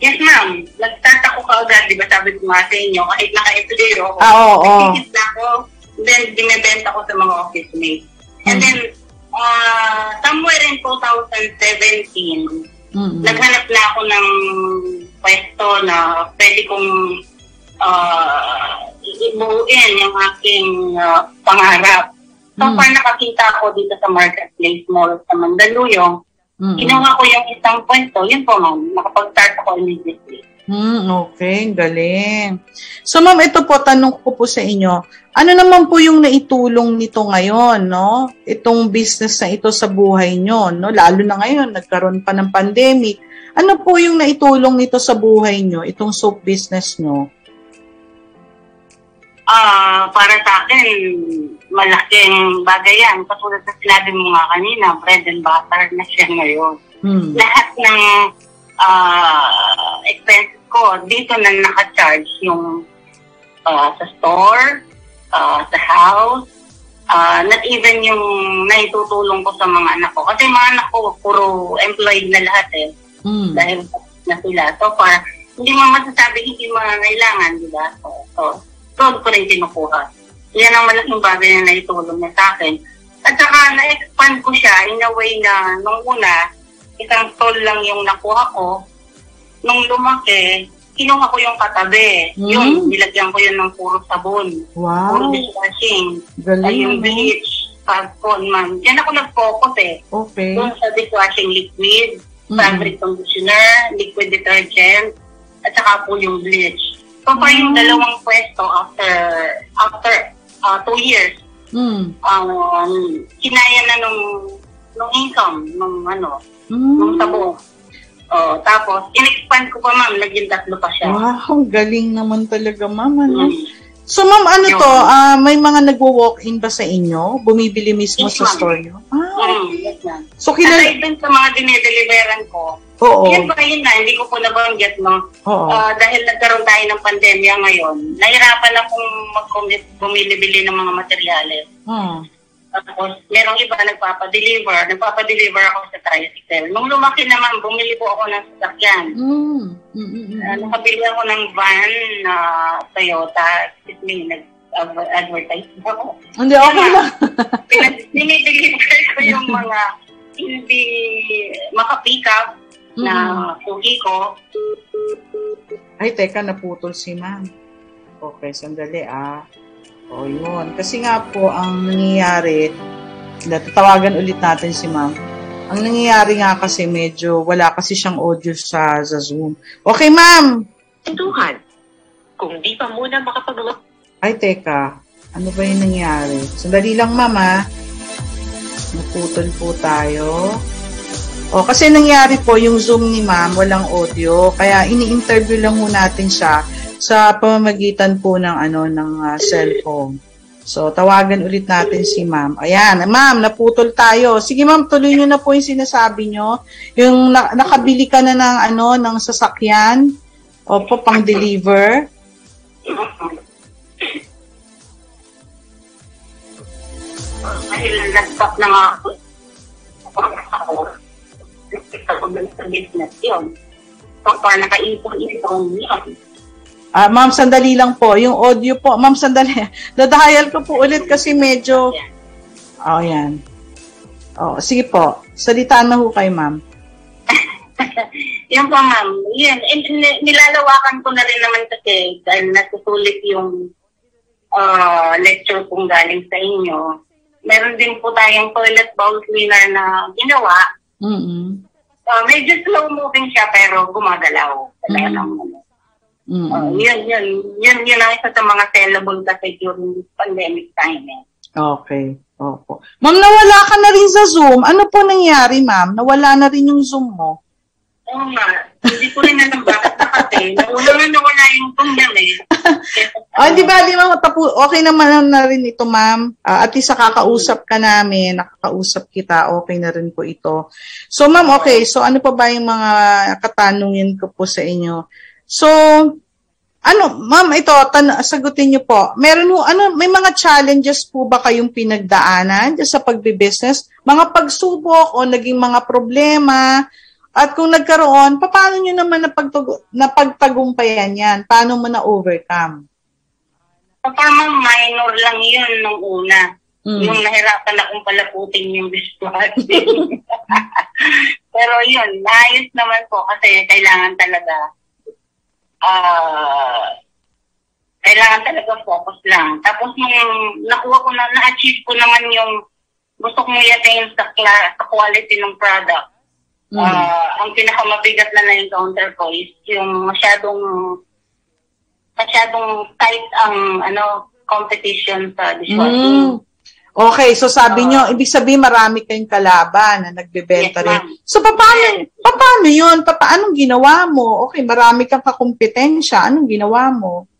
Yes, ma'am. Nag-start ako kaagad, di ba? Sabi ko nga sa inyo, kahit naka-etudio ako. Ah, oo, oo. na ako then binibenta ko sa mga office mates. And mm. then, uh, somewhere in 2017, mm-hmm. naghanap na ako ng pwesto na pwede kong uh, ibuuin yung aking uh, pangarap. So, mm. far nakakita ako dito sa Marketplace Mall sa Mandaluyong. Mm-hmm. Kinuha ko yung isang pwesto, yun po ma'am, nakapag-start ako immediately. Hmm, okay, galing. So ma'am, ito po tanong ko po sa inyo. Ano naman po yung naitulong nito ngayon, no? Itong business na ito sa buhay nyo, no? Lalo na ngayon, nagkaroon pa ng pandemic. Ano po yung naitulong nito sa buhay nyo, itong soap business nyo? Ah, uh, para sa akin, malaking bagay yan. Katulad sa sinabi mo nga kanina, bread and butter na siya ngayon. Hmm. Lahat ng uh, expenses ko, dito na naka-charge yung uh, sa store, uh, sa house, uh, not even yung naitutulong ko sa mga anak ko. Kasi mga anak ko, puro employed na lahat eh. Mm. Dahil na sila. So far, hindi mo masasabi hindi mga kailangan, di ba? So, so, so ko rin kinukuha. Yan ang malaking bagay na naitulong niya sa akin. At saka, na-expand ko siya in a way na nung una, isang stall lang yung nakuha ko, nung lumaki, kinuha ko yung katabi. Mm. Yun, nilagyan ko yun ng puro sabon. Wow. Puro dishwashing. Galing. Ay, yung bleach, carbon, man. Diyan ako nag-focus eh. Okay. Doon sa dishwashing liquid, mm. fabric conditioner, liquid detergent, at saka po yung bleach. So, pa yung mm. dalawang pwesto after after uh, two years, mm. um, kinaya na nung, nung income, nung ano, mm. nung sabong. Oh, tapos, in-expand ko pa, ma'am. Naging tatlo pa siya. Wow, galing naman talaga, ma'am. Ano? Mm. So, ma'am, ano Yung, to? Uh, may mga nagwo-walk-in ba sa inyo? Bumibili mismo yes, sa store nyo? Ah, mm, yes, ma'am. So, kilala... Aside sa mga dinideliveran ko, Oo. Yan ba yun na, hindi ko po nabanggit, no? Oo. Uh, dahil nagkaroon tayo ng pandemya ngayon, nahirapan akong mag-bumili-bili ng mga materyales. Hmm. Tapos, merong iba nagpapadeliver. Nagpapadeliver ako sa tricycle. Nung lumaki naman, bumili po ako ng sasakyan. Mm. Mm-hmm. Uh, nakabili ako ng van na uh, Toyota. Excuse me, nag-advertise ako. Hindi, okay lang. Dinideliver ko yung mga hindi makapick up mm-hmm. na pugi ko. Ay, teka, naputol si ma'am. Okay, sandali ah. O, yun. Kasi nga po, ang nangyayari, tatawagan ulit natin si ma'am. Ang nangyayari nga kasi medyo wala kasi siyang audio sa, sa Zoom. Okay, ma'am! Tuhan, kung di pa muna makapag Ay, teka. Ano ba yung nangyari? Sandali lang, ma'am, ha? Naputol po tayo. O, kasi nangyari po, yung Zoom ni ma'am, walang audio. Kaya ini-interview lang ho natin siya sa pamamagitan po ng ano ng uh, cellphone. So, tawagan ulit natin si ma'am. Ayan, ma'am, naputol tayo. Sige ma'am, tuloy niyo na po yung sinasabi niyo. Yung na- nakabili ka na ng ano, ng sasakyan. Opo, pang deliver. Dahil nag-stop na nga ako. Sa yun. So, para naka-ipon-ipon yun. Ah, ma'am, sandali lang po. Yung audio po, ma'am, sandali. Dadahayal ko po ulit kasi medyo... Oh, yan. Oh, sige po. Salita na ho kay ma'am. yung po, ma'am. Yan. Nilalawakan ko na rin naman kasi dahil nasusulit yung uh, lecture kong galing sa inyo. Meron din po tayong toilet bowl cleaner na ginawa. Mm-hmm. Uh, medyo slow moving siya pero gumagalaw. Talaga lang. Mm-hmm. Uh, yun, yun, yun, yun ang isa sa mga sellable kasi during this pandemic time. Eh. Okay. Opo. Ma'am, nawala ka na rin sa Zoom. Ano po nangyari, ma'am? Nawala na rin yung Zoom mo? Oo nga. Hindi ko rin alam bakit na kasi. Nauna nga nawala yung Zoom yan eh. oh, hindi ba, di ba, tapu- okay naman na rin ito, ma'am. Uh, at least kakausap ka namin, nakakausap kita, okay na rin po ito. So, ma'am, okay. So, ano pa ba yung mga katanungin ko po sa inyo? So, ano, ma'am, ito, tan- sagutin niyo po. Meron mo, ano, may mga challenges po ba kayong pinagdaanan sa pagbi-business? Mga pagsubok o naging mga problema? At kung nagkaroon, paano niyo naman napagtag- napagtagumpayan yan? Paano mo na-overcome? So, parang minor lang yun nung una. Mm. Yung nahirapan akong palaputin yung dishwashing. Pero yun, naayos naman po kasi kailangan talaga uh, kailangan talaga focus lang. Tapos nung nakuha ko na, na-achieve ko naman yung gusto kong i-attain sa, cla- sa quality ng product. Mm. Uh, ang pinakamabigat na na-encounter ko is yung masyadong masyadong tight ang ano competition sa dishwashing. Mm. Okay, so sabi uh, nyo, ibig sabihin marami kayong kalaban na nagbebenta yes, rin. So paano, paano yun? Pa, anong ginawa mo? Okay, marami kang kakumpetensya. Anong ginawa mo?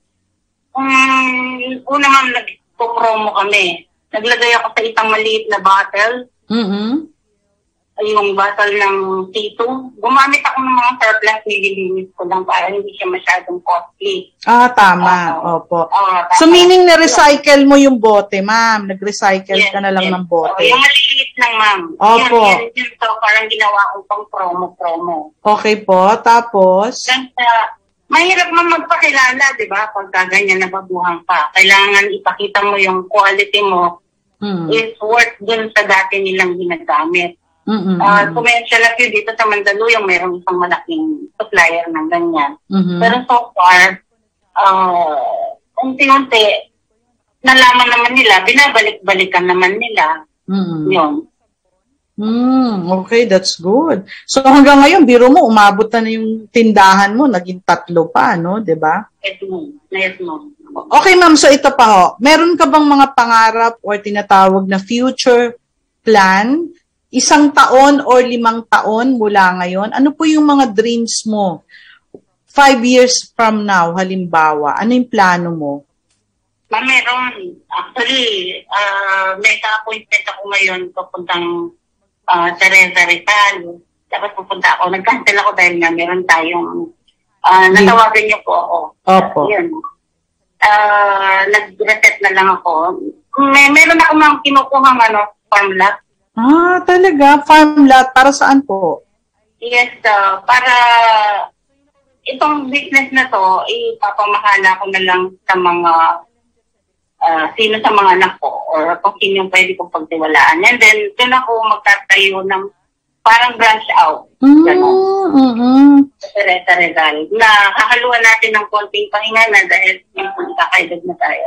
Um, una nga, nagpo-promo kami. Naglagay ako sa isang maliit na bottle. Mm-hmm yung bottle ng T2. Gumamit ako ng mga surplus, nililinis ko lang para hindi siya masyadong costly. Ah, tama. Uh, Opo. Uh, so, meaning na-recycle mo yung bote, ma'am? Nag-recycle yes, ka na lang yes. ng bote? Oh, yung maliliit lang, ma'am. Opo. Yan, yan, yan, so, parang ginawa ko pang promo-promo. Okay po. Tapos? Ganda. Mahirap man magpakilala, di ba? Pagka ganyan nababuhan pa. Kailangan ipakita mo yung quality mo hmm. is worth dun sa dati nilang ginagamit. Mm-hmm. Uh, commercial at yun dito sa Mandaluyong, mayroong isang malaking supplier ng ganyan. Mm-hmm. Pero so far, uh, unti-unti, nalaman naman nila, binabalik-balikan naman nila. Mm-hmm. Yun. Mm, okay, that's good. So hanggang ngayon, biro mo, umabot na, na yung tindahan mo, naging tatlo pa, no? Ba? Yes, ma'am. Yes, ma'am. Okay, ma'am. So ito pa ho. Meron ka bang mga pangarap or tinatawag na future plan isang taon or limang taon mula ngayon, ano po yung mga dreams mo? Five years from now, halimbawa, ano yung plano mo? Ma'am, meron. Actually, uh, may ka-appointment ako ngayon papuntang uh, Teresa Rizal. Tapos pupunta ako. Nag-cancel ako dahil nga meron tayong uh, natawagan niyo po ako. Opo. Uh, yun. Uh, nag-reset na lang ako. May, meron ako mga kinukuha ano, farm lot Ah, talaga? Farm lot. Para saan po? Yes, uh, para itong business na to, ipapamahala ko na lang sa mga uh, sino sa mga anak ko or kung sino yung pwede kong pagtiwalaan. And then, doon ako magtatayo ng parang branch out. Mm, mm-hmm. Teresa Rizal. Na hahaluan natin ng konting pahinga na dahil kakaedad na tayo.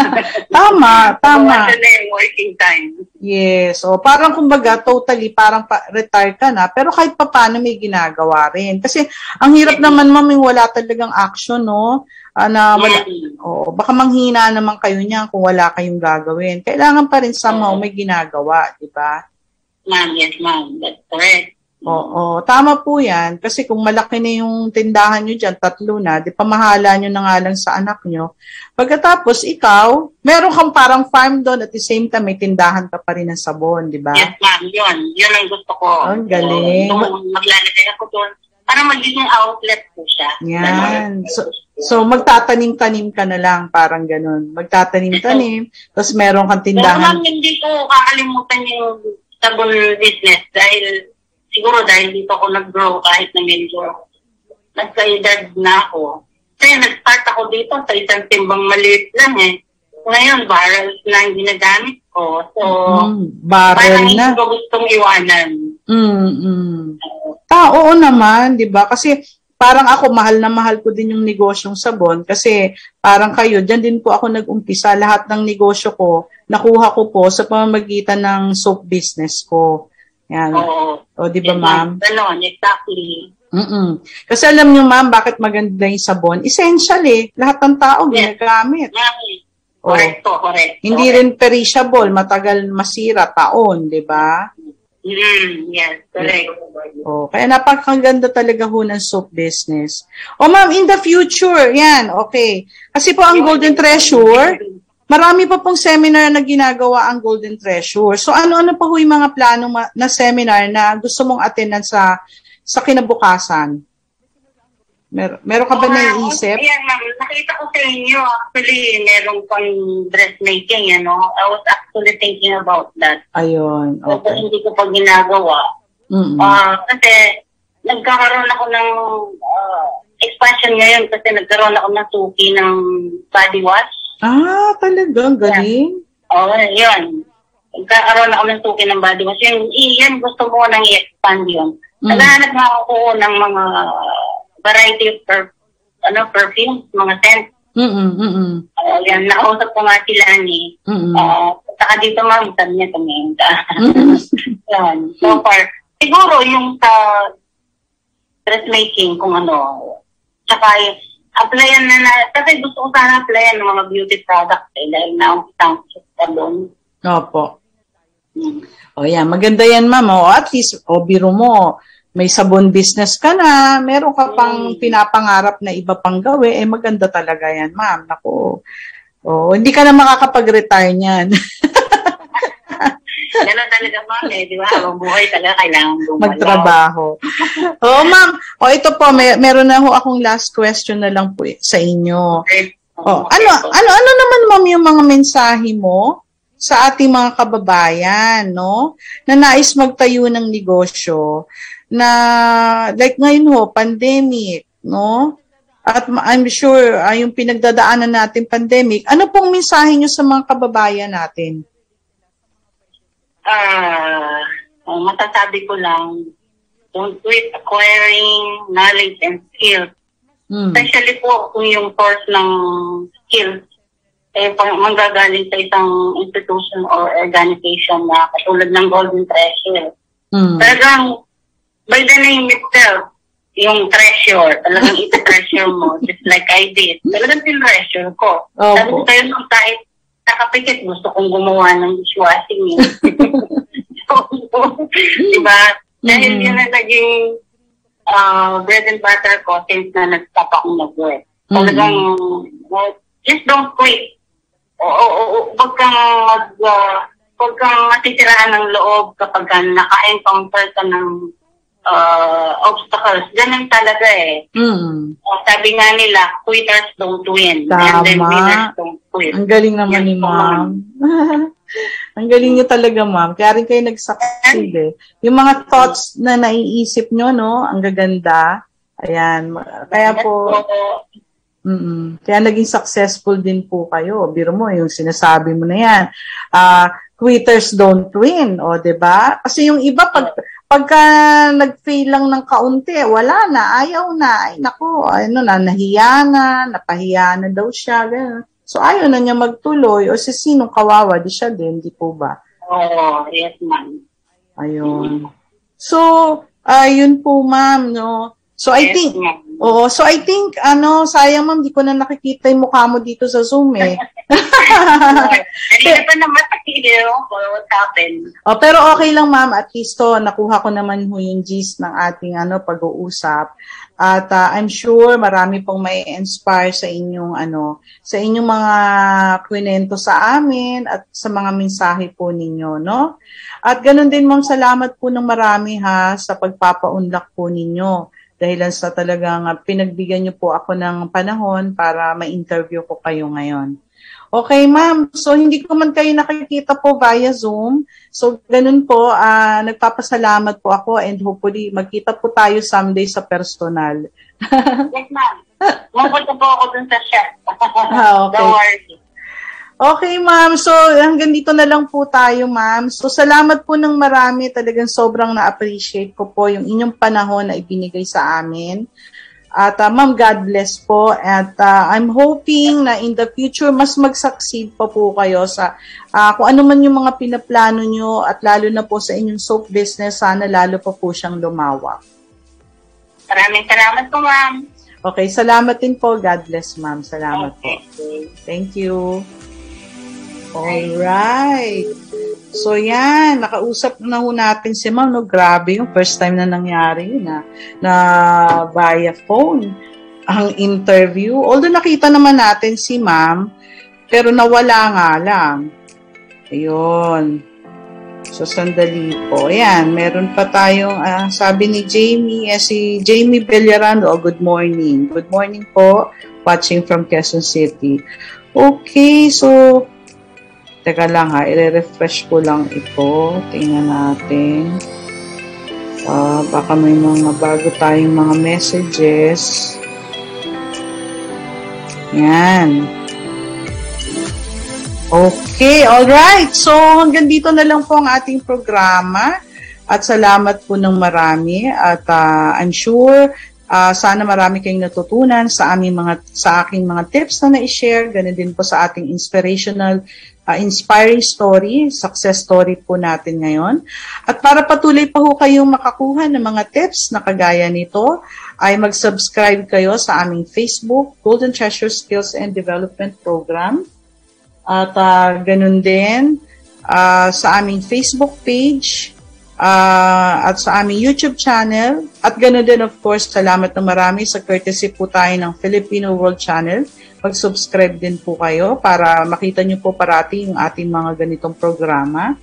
tama, tama. So, na yung working time. Yes. O, parang kumbaga, totally, parang pa- retire ka na. Pero kahit pa paano may ginagawa rin. Kasi, ang hirap yes. naman, ma'am, wala talagang action, no? Uh, na wala, yes. oh, baka manghina naman kayo niya kung wala kayong gagawin. Kailangan pa rin somehow may ginagawa, di ba? Ma'am, yes ma'am. That's correct. Oo, tama po yan. Kasi kung malaki na yung tindahan nyo dyan, tatlo na, di pamahala nyo na nga lang sa anak nyo. Pagkatapos, ikaw, meron kang parang farm doon at the same time, may tindahan ka pa rin ng sabon, di ba? Yes, ma'am. Yun. Yun ang gusto ko. Ang galing. So, maglalagay ako doon. Para magiging outlet po siya. Yan. So, so magtatanim-tanim ka na lang, parang ganun. Magtatanim-tanim, tapos meron kang tindahan. Pero ma'am, hindi ko kakalimutan yung sabon business dahil siguro dahil dito ako nag-grow kahit na medyo nagka-edad na ako. Kaya nag-start ako dito sa isang timbang maliit lang eh. Ngayon, barrels na ang ginagamit ko. So, mm, barrel na. Parang ko gustong iwanan. Mm, mm. Ah, oo naman, di ba? Kasi parang ako, mahal na mahal ko din yung negosyong sabon kasi parang kayo, dyan din po ako nag-umpisa. Lahat ng negosyo ko, nakuha ko po sa pamamagitan ng soap business ko. Yan. Oo. O, di ba, ma'am? Ganon, exactly. Mm-mm. Kasi alam niyo, ma'am, bakit maganda yung sabon? Essential eh. Lahat ng tao yes. ginagamit. Correct oh. correct. Hindi correct. rin perishable, matagal masira, taon, di ba? Mm, yes, correct. Oh, kaya napakaganda talaga ho ng soap business. Oh, ma'am, in the future, yan, okay. Kasi po ang Golden Treasure, marami pa pong seminar na ginagawa ang Golden Treasure. So, ano-ano pa ho yung mga plano na seminar na gusto mong attendan sa sa kinabukasan? Mer meron ka ba uh, naiisip? Ayan, ma'am. Nakita ko sa inyo, actually, meron pang dressmaking, ano. I was actually thinking about that. Ayun, okay. Kasi hindi ko pa ginagawa. Mm-hmm. Uh, kasi, nagkakaroon ako ng uh, expansion ngayon kasi nagkaroon ako ng suki ng body wash. Ah, talagang galing? Oo, oh, yun. Nagkakaroon ako ng tuki ng body wash. Yan, yan gusto mo nang i-expand yun. Mm. Naghahanap nga ako ng mga variety of per, ano, perfumes, mga scents. Mm-mm, mm-mm. Uh, yan, nakausap ko nga sila ni. Mm-mm. Uh, saka dito ma'am, sabi niya yan. So far, siguro yung sa dressmaking, kung ano, tsaka applyan na na, kasi gusto ko sana applyan ng mga beauty products eh, dahil na ang sa doon. Opo. Hmm. O yan, maganda yan ma'am. O at least, o biro mo, may sabon business ka na, meron ka pang mm. pinapangarap na iba pang gawin, eh maganda talaga yan, ma'am. Naku. Oh, hindi ka na makakapag-retire niyan. Ganun talaga, ma'am, eh, di ba? Habang buhay talaga, kailangan gumalaw. Magtrabaho. Oo, oh, ma'am. O, oh, ito po, may, meron na ho akong last question na lang po sa inyo. Okay. Oh, ano, ano, ano naman, ma'am, yung mga mensahe mo sa ating mga kababayan, no? Na nais magtayo ng negosyo na like ngayon ho, pandemic, no? At I'm sure uh, yung pinagdadaanan natin pandemic, ano pong mensahe nyo sa mga kababayan natin? Ah, uh, matasabi ko lang, don't quit acquiring knowledge and skills. Hmm. Especially po kung yung source ng skills eh, pang, manggagaling sa isang institution or organization na katulad ng Golden Treasure. Hmm. Talagang by the name itself, yung treasure, talagang iti-treasure mo, just like I did. Talagang tin-treasure ko. Oh, Sabi ko kayo nung kahit nakapikit, gusto kong gumawa ng dishwashing. Eh. diba? Dahil mm. yun ang naging uh, bread and butter ko since na nag-stop akong nag-work. Talagang, mm. uh, just don't quit. O, o, o, wag kang mag, uh, wag kang matitiraan ng loob kapag naka-encounter ka ng uh, obstacles. Ganun talaga eh. Mm. Uh, sabi nga nila, quitters don't win. Tama. And then winners don't quit. Ang galing naman Yan ni ma'am. Ang galing niyo talaga, ma'am. Kaya rin kayo nag-succeed eh. Yung mga thoughts na naiisip nyo, no? Ang gaganda. Ayan. Kaya po, mm kaya naging successful din po kayo. Biro mo, yung sinasabi mo na yan. Uh, quitters don't win, o, ba? Kasi yung iba pag pagka nag-fail lang ng kaunti, wala na, ayaw na. Ay, nako, ano na, nahiya na, napahiya na daw siya, gano'n. So, ayaw na niya magtuloy. O si sinong kawawa, di siya din, di po ba? Oo, oh, yes, ma'am. Ayun. So, ayun uh, po, ma'am, no? So, I yes, think, Oo, so I think, ano, sayang ma'am, di ko na nakikita yung mukha mo dito sa Zoom eh. Hindi pa naman nakikita what happened. Oh, pero okay lang ma'am, at least to, nakuha ko naman ho yung gist ng ating ano, pag-uusap. At uh, I'm sure marami pong may inspire sa inyong ano, sa inyong mga kwento sa amin at sa mga mensahe po ninyo, no? At ganun din ma'am, salamat po ng marami ha sa pagpapaunlak po ninyo dahilan sa talagang pinagbigyan niyo po ako ng panahon para ma-interview ko kayo ngayon. Okay, ma'am. So, hindi ko man kayo nakikita po via Zoom. So, ganun po, uh, nagpapasalamat po ako and hopefully magkita po tayo someday sa personal. yes, ma'am. Mapunta po ako dun sa chef. ah, okay. Don't worry. Okay, ma'am. So, hanggang dito na lang po tayo, ma'am. So, salamat po ng marami. Talagang sobrang na-appreciate ko po yung inyong panahon na ibinigay sa amin. At uh, ma'am, God bless po. At uh, I'm hoping na in the future, mas mag-succeed pa po kayo sa uh, kung ano man yung mga pinaplano nyo at lalo na po sa inyong soap business, sana lalo pa po siyang lumawak. Maraming salamat po, ma'am. Okay, salamat din po. God bless, ma'am. Salamat okay. po. Thank you. Alright. So yan, nakausap na ho natin si ma'am. No? Grabe yung first time na nangyari na, na via phone ang interview. Although nakita naman natin si ma'am, pero nawala nga lang. Ayun. So, sandali po. Ayan, meron pa tayong, uh, sabi ni Jamie, eh, si Jamie Bellarano, oh, good morning. Good morning po, watching from Quezon City. Okay, so, Teka lang ha, i-refresh ko lang ito. Tingnan natin. Uh, baka may mga bago tayong mga messages. Yan. Okay, all right. So hanggang dito na lang po ang ating programa. At salamat po ng marami at uh, I'm sure uh, sana marami kayong natutunan sa aming mga sa aking mga tips na na-share, ganun din po sa ating inspirational uh, inspiring story, success story po natin ngayon. At para patuloy pa ho kayong makakuha ng mga tips na kagaya nito, ay mag-subscribe kayo sa aming Facebook, Golden Treasure Skills and Development Program. At uh, ganun din uh, sa aming Facebook page, uh, at sa aming YouTube channel. At ganoon din of course, salamat na marami sa courtesy po tayo ng Filipino World Channel. Mag-subscribe din po kayo para makita nyo po parati yung ating mga ganitong programa.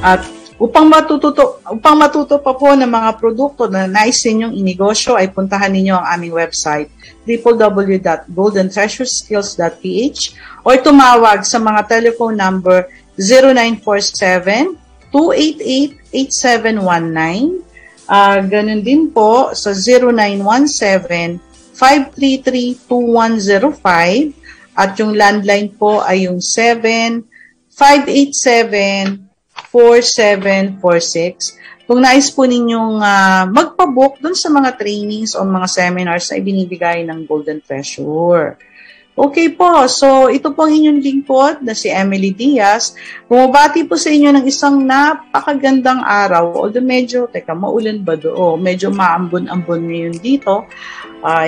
At upang matututo, upang matuto pa po ng mga produkto na nais ninyong inegosyo ay puntahan ninyo ang aming website www.goldentreasureskills.ph or tumawag sa mga telephone number 0947-288-8719. Uh, ganun din po sa 0917-533-2105 at yung landline po ay yung 7-587-4746. Kung nais po ninyong uh, magpabook dun sa mga trainings o mga seminars na ibinibigay ng Golden Treasure. Okay po, so ito po ang inyong lingkod na si Emily Diaz. Bumabati po sa inyo ng isang napakagandang araw. Although medyo, teka, maulan ba do? medyo maambon-ambon ngayon dito. Uh,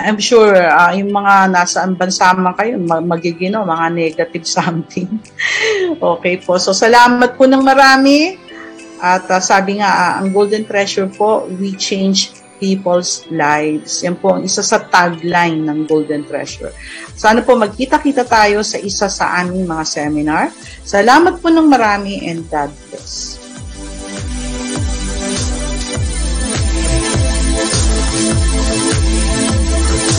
I'm sure uh, yung mga nasa bansa man kayo, magiging no, mga negative something. okay po, so salamat po ng marami. At uh, sabi nga, uh, ang Golden Treasure po, we change people's lives. Yan po ang isa sa tagline ng Golden Treasure. Sana po magkita-kita tayo sa isa sa aming mga seminar. Salamat po ng marami and God bless.